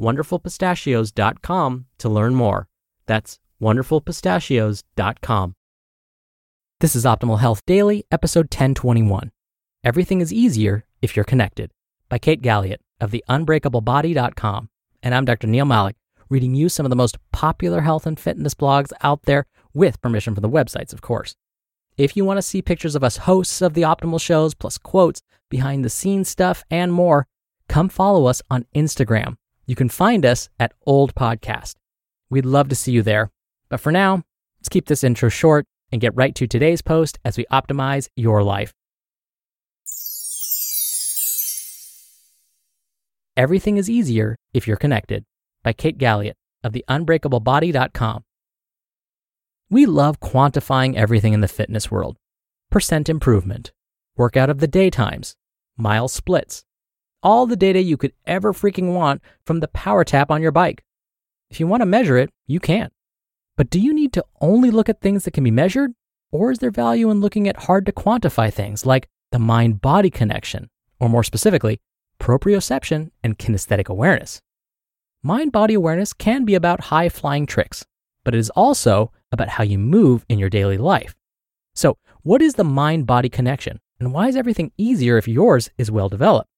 wonderfulpistachios.com to learn more. That's wonderfulpistachios.com. This is Optimal Health Daily, episode 1021. Everything is easier if you're connected by Kate Galliett of theunbreakablebody.com. And I'm Dr. Neal Malik, reading you some of the most popular health and fitness blogs out there with permission from the websites, of course. If you want to see pictures of us hosts of the Optimal shows, plus quotes, behind the scenes stuff, and more, come follow us on Instagram. You can find us at Old Podcast. We'd love to see you there. But for now, let's keep this intro short and get right to today's post as we optimize your life. Everything is easier if you're connected by Kate Galliett of theunbreakablebody.com. We love quantifying everything in the fitness world percent improvement, workout of the day times, mile splits, all the data you could ever freaking want from the power tap on your bike. If you want to measure it, you can. But do you need to only look at things that can be measured? Or is there value in looking at hard to quantify things like the mind body connection, or more specifically, proprioception and kinesthetic awareness? Mind body awareness can be about high flying tricks, but it is also about how you move in your daily life. So, what is the mind body connection, and why is everything easier if yours is well developed?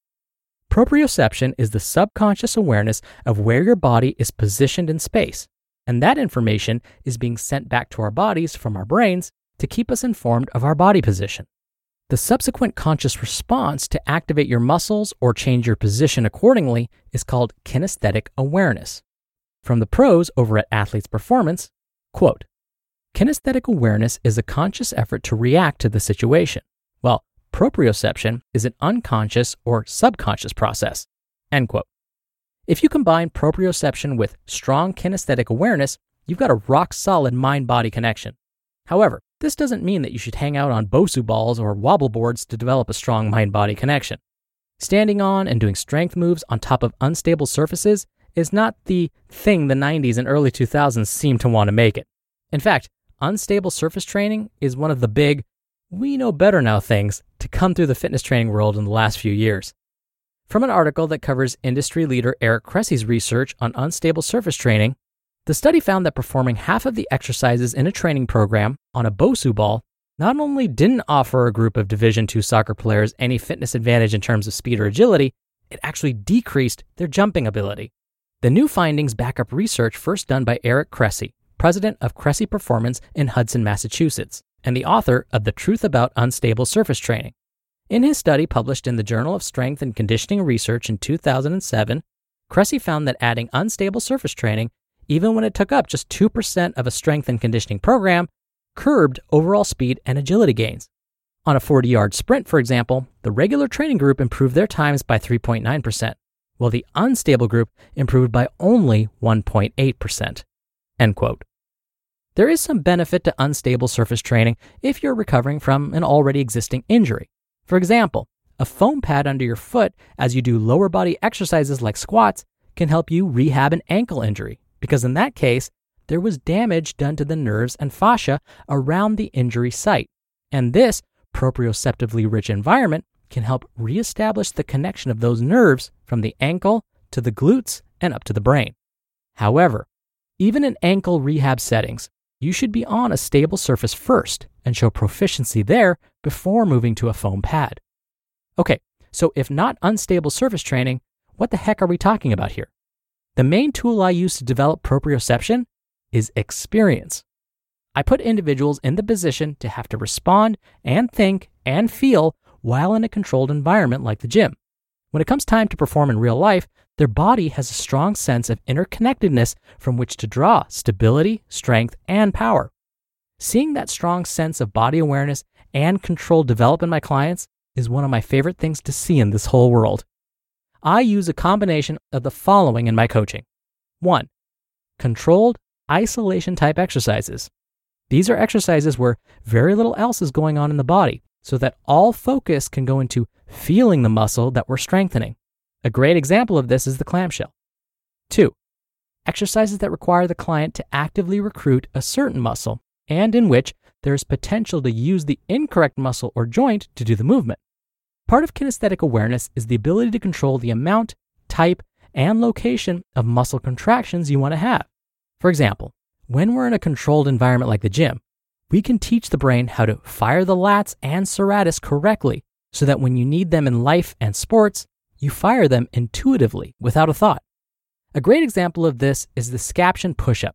Proprioception is the subconscious awareness of where your body is positioned in space, and that information is being sent back to our bodies from our brains to keep us informed of our body position. The subsequent conscious response to activate your muscles or change your position accordingly is called kinesthetic awareness. From the pros over at Athletes Performance, quote, Kinesthetic awareness is a conscious effort to react to the situation, while proprioception is an unconscious or subconscious process. End quote. If you combine proprioception with strong kinesthetic awareness, you've got a rock solid mind body connection. However, this doesn't mean that you should hang out on Bosu balls or wobble boards to develop a strong mind body connection. Standing on and doing strength moves on top of unstable surfaces is not the thing the 90s and early 2000s seemed to want to make it. In fact, unstable surface training is one of the big, we know better now things to come through the fitness training world in the last few years. From an article that covers industry leader Eric Cressey's research on unstable surface training, the study found that performing half of the exercises in a training program on a Bosu ball not only didn't offer a group of Division II soccer players any fitness advantage in terms of speed or agility, it actually decreased their jumping ability. The new findings back up research first done by Eric Cressey, president of Cressey Performance in Hudson, Massachusetts, and the author of The Truth About Unstable Surface Training. In his study published in the Journal of Strength and Conditioning Research in 2007, Cressey found that adding unstable surface training, even when it took up just 2% of a strength and conditioning program, curbed overall speed and agility gains. On a 40 yard sprint, for example, the regular training group improved their times by 3.9%, while the unstable group improved by only 1.8%. End quote. There is some benefit to unstable surface training if you're recovering from an already existing injury. For example, a foam pad under your foot as you do lower body exercises like squats can help you rehab an ankle injury, because in that case, there was damage done to the nerves and fascia around the injury site. And this proprioceptively rich environment can help reestablish the connection of those nerves from the ankle to the glutes and up to the brain. However, even in ankle rehab settings, you should be on a stable surface first and show proficiency there before moving to a foam pad. Okay, so if not unstable surface training, what the heck are we talking about here? The main tool I use to develop proprioception is experience. I put individuals in the position to have to respond and think and feel while in a controlled environment like the gym. When it comes time to perform in real life, their body has a strong sense of interconnectedness from which to draw stability, strength, and power. Seeing that strong sense of body awareness and control develop in my clients is one of my favorite things to see in this whole world. I use a combination of the following in my coaching. One, controlled isolation type exercises. These are exercises where very little else is going on in the body so that all focus can go into feeling the muscle that we're strengthening. A great example of this is the clamshell. Two, exercises that require the client to actively recruit a certain muscle and in which there is potential to use the incorrect muscle or joint to do the movement. Part of kinesthetic awareness is the ability to control the amount, type, and location of muscle contractions you want to have. For example, when we're in a controlled environment like the gym, we can teach the brain how to fire the lats and serratus correctly so that when you need them in life and sports, you fire them intuitively without a thought. A great example of this is the scaption push up.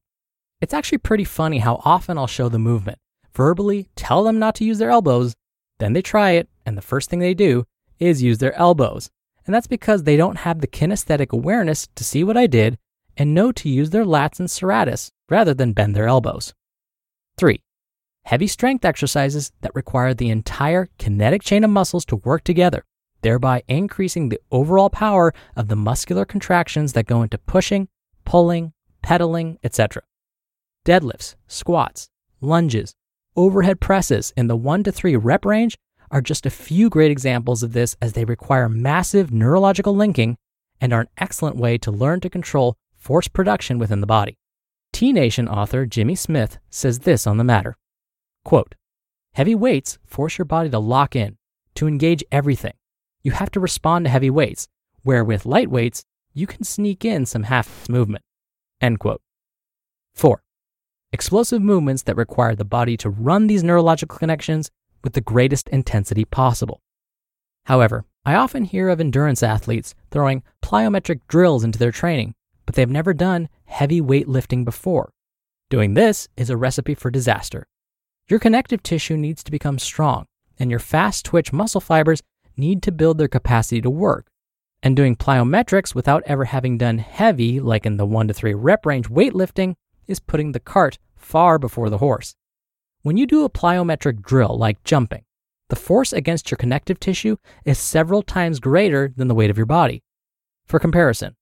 It's actually pretty funny how often I'll show the movement, verbally tell them not to use their elbows, then they try it, and the first thing they do is use their elbows. And that's because they don't have the kinesthetic awareness to see what I did and know to use their lats and serratus rather than bend their elbows. 3. Heavy strength exercises that require the entire kinetic chain of muscles to work together, thereby increasing the overall power of the muscular contractions that go into pushing, pulling, pedaling, etc. Deadlifts, squats, lunges, overhead presses in the 1 to 3 rep range are just a few great examples of this as they require massive neurological linking and are an excellent way to learn to control force production within the body. T Nation author Jimmy Smith says this on the matter Quote, Heavy weights force your body to lock in, to engage everything. You have to respond to heavy weights, where with light weights, you can sneak in some half movement. End quote. 4. Explosive movements that require the body to run these neurological connections with the greatest intensity possible. However, I often hear of endurance athletes throwing plyometric drills into their training, but they've never done heavy weightlifting before. Doing this is a recipe for disaster. Your connective tissue needs to become strong, and your fast twitch muscle fibers need to build their capacity to work. And doing plyometrics without ever having done heavy, like in the 1 to 3 rep range weightlifting, is putting the cart far before the horse. When you do a plyometric drill like jumping, the force against your connective tissue is several times greater than the weight of your body. For comparison,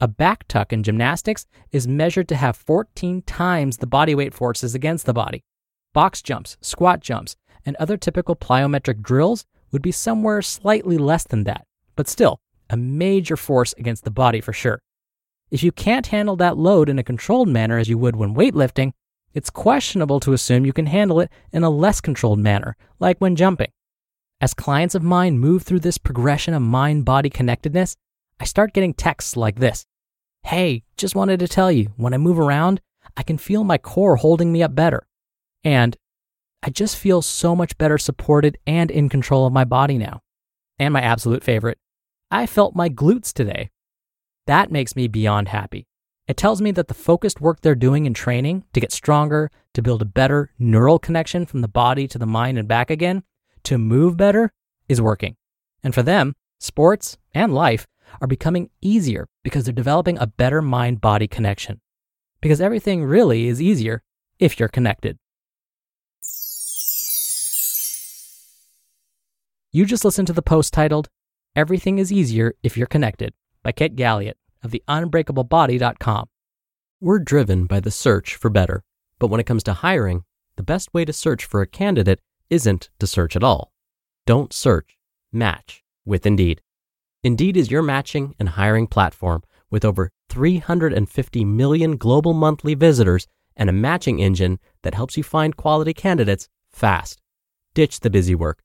a back tuck in gymnastics is measured to have 14 times the body weight forces against the body. Box jumps, squat jumps, and other typical plyometric drills would be somewhere slightly less than that, but still a major force against the body for sure. If you can't handle that load in a controlled manner as you would when weightlifting, it's questionable to assume you can handle it in a less controlled manner, like when jumping. As clients of mine move through this progression of mind body connectedness, I start getting texts like this Hey, just wanted to tell you, when I move around, I can feel my core holding me up better. And I just feel so much better supported and in control of my body now. And my absolute favorite, I felt my glutes today. That makes me beyond happy. It tells me that the focused work they're doing in training to get stronger, to build a better neural connection from the body to the mind and back again, to move better, is working. And for them, sports and life are becoming easier because they're developing a better mind body connection. Because everything really is easier if you're connected. You just listened to the post titled, Everything is Easier If You're Connected by Kate Galliett of the unbreakablebody.com. We're driven by the search for better, but when it comes to hiring, the best way to search for a candidate isn't to search at all. Don't search, match with Indeed. Indeed is your matching and hiring platform with over 350 million global monthly visitors and a matching engine that helps you find quality candidates fast. Ditch the busy work.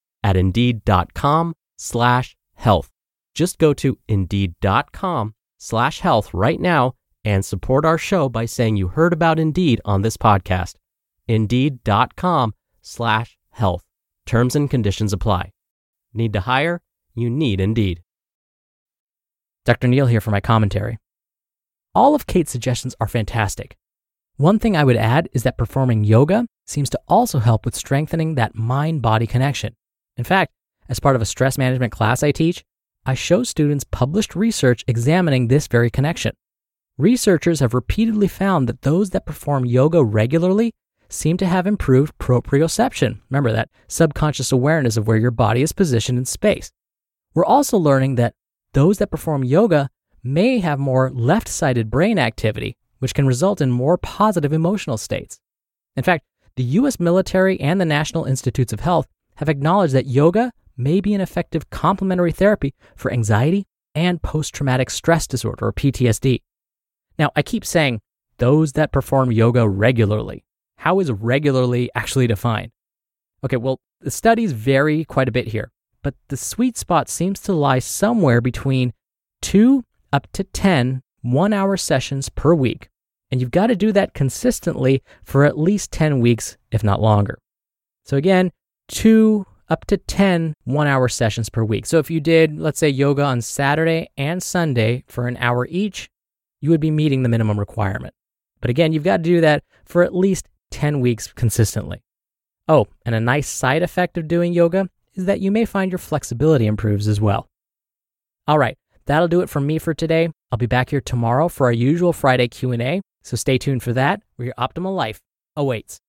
at indeed.com slash health. Just go to indeed.com slash health right now and support our show by saying you heard about Indeed on this podcast. Indeed.com slash health. Terms and conditions apply. Need to hire? You need Indeed. Dr. Neal here for my commentary. All of Kate's suggestions are fantastic. One thing I would add is that performing yoga seems to also help with strengthening that mind body connection. In fact, as part of a stress management class I teach, I show students published research examining this very connection. Researchers have repeatedly found that those that perform yoga regularly seem to have improved proprioception. Remember that subconscious awareness of where your body is positioned in space. We're also learning that those that perform yoga may have more left sided brain activity, which can result in more positive emotional states. In fact, the US military and the National Institutes of Health have acknowledged that yoga may be an effective complementary therapy for anxiety and post traumatic stress disorder or PTSD. Now, I keep saying those that perform yoga regularly. How is regularly actually defined? Okay, well, the studies vary quite a bit here, but the sweet spot seems to lie somewhere between two up to 10 one hour sessions per week. And you've got to do that consistently for at least 10 weeks, if not longer. So, again, two up to 10 one hour sessions per week. So, if you did, let's say, yoga on Saturday and Sunday for an hour each, you would be meeting the minimum requirement. But again, you've got to do that for at least 10 weeks consistently. Oh, and a nice side effect of doing yoga is that you may find your flexibility improves as well. All right, that'll do it for me for today. I'll be back here tomorrow for our usual Friday Q&A, so stay tuned for that where your optimal life awaits.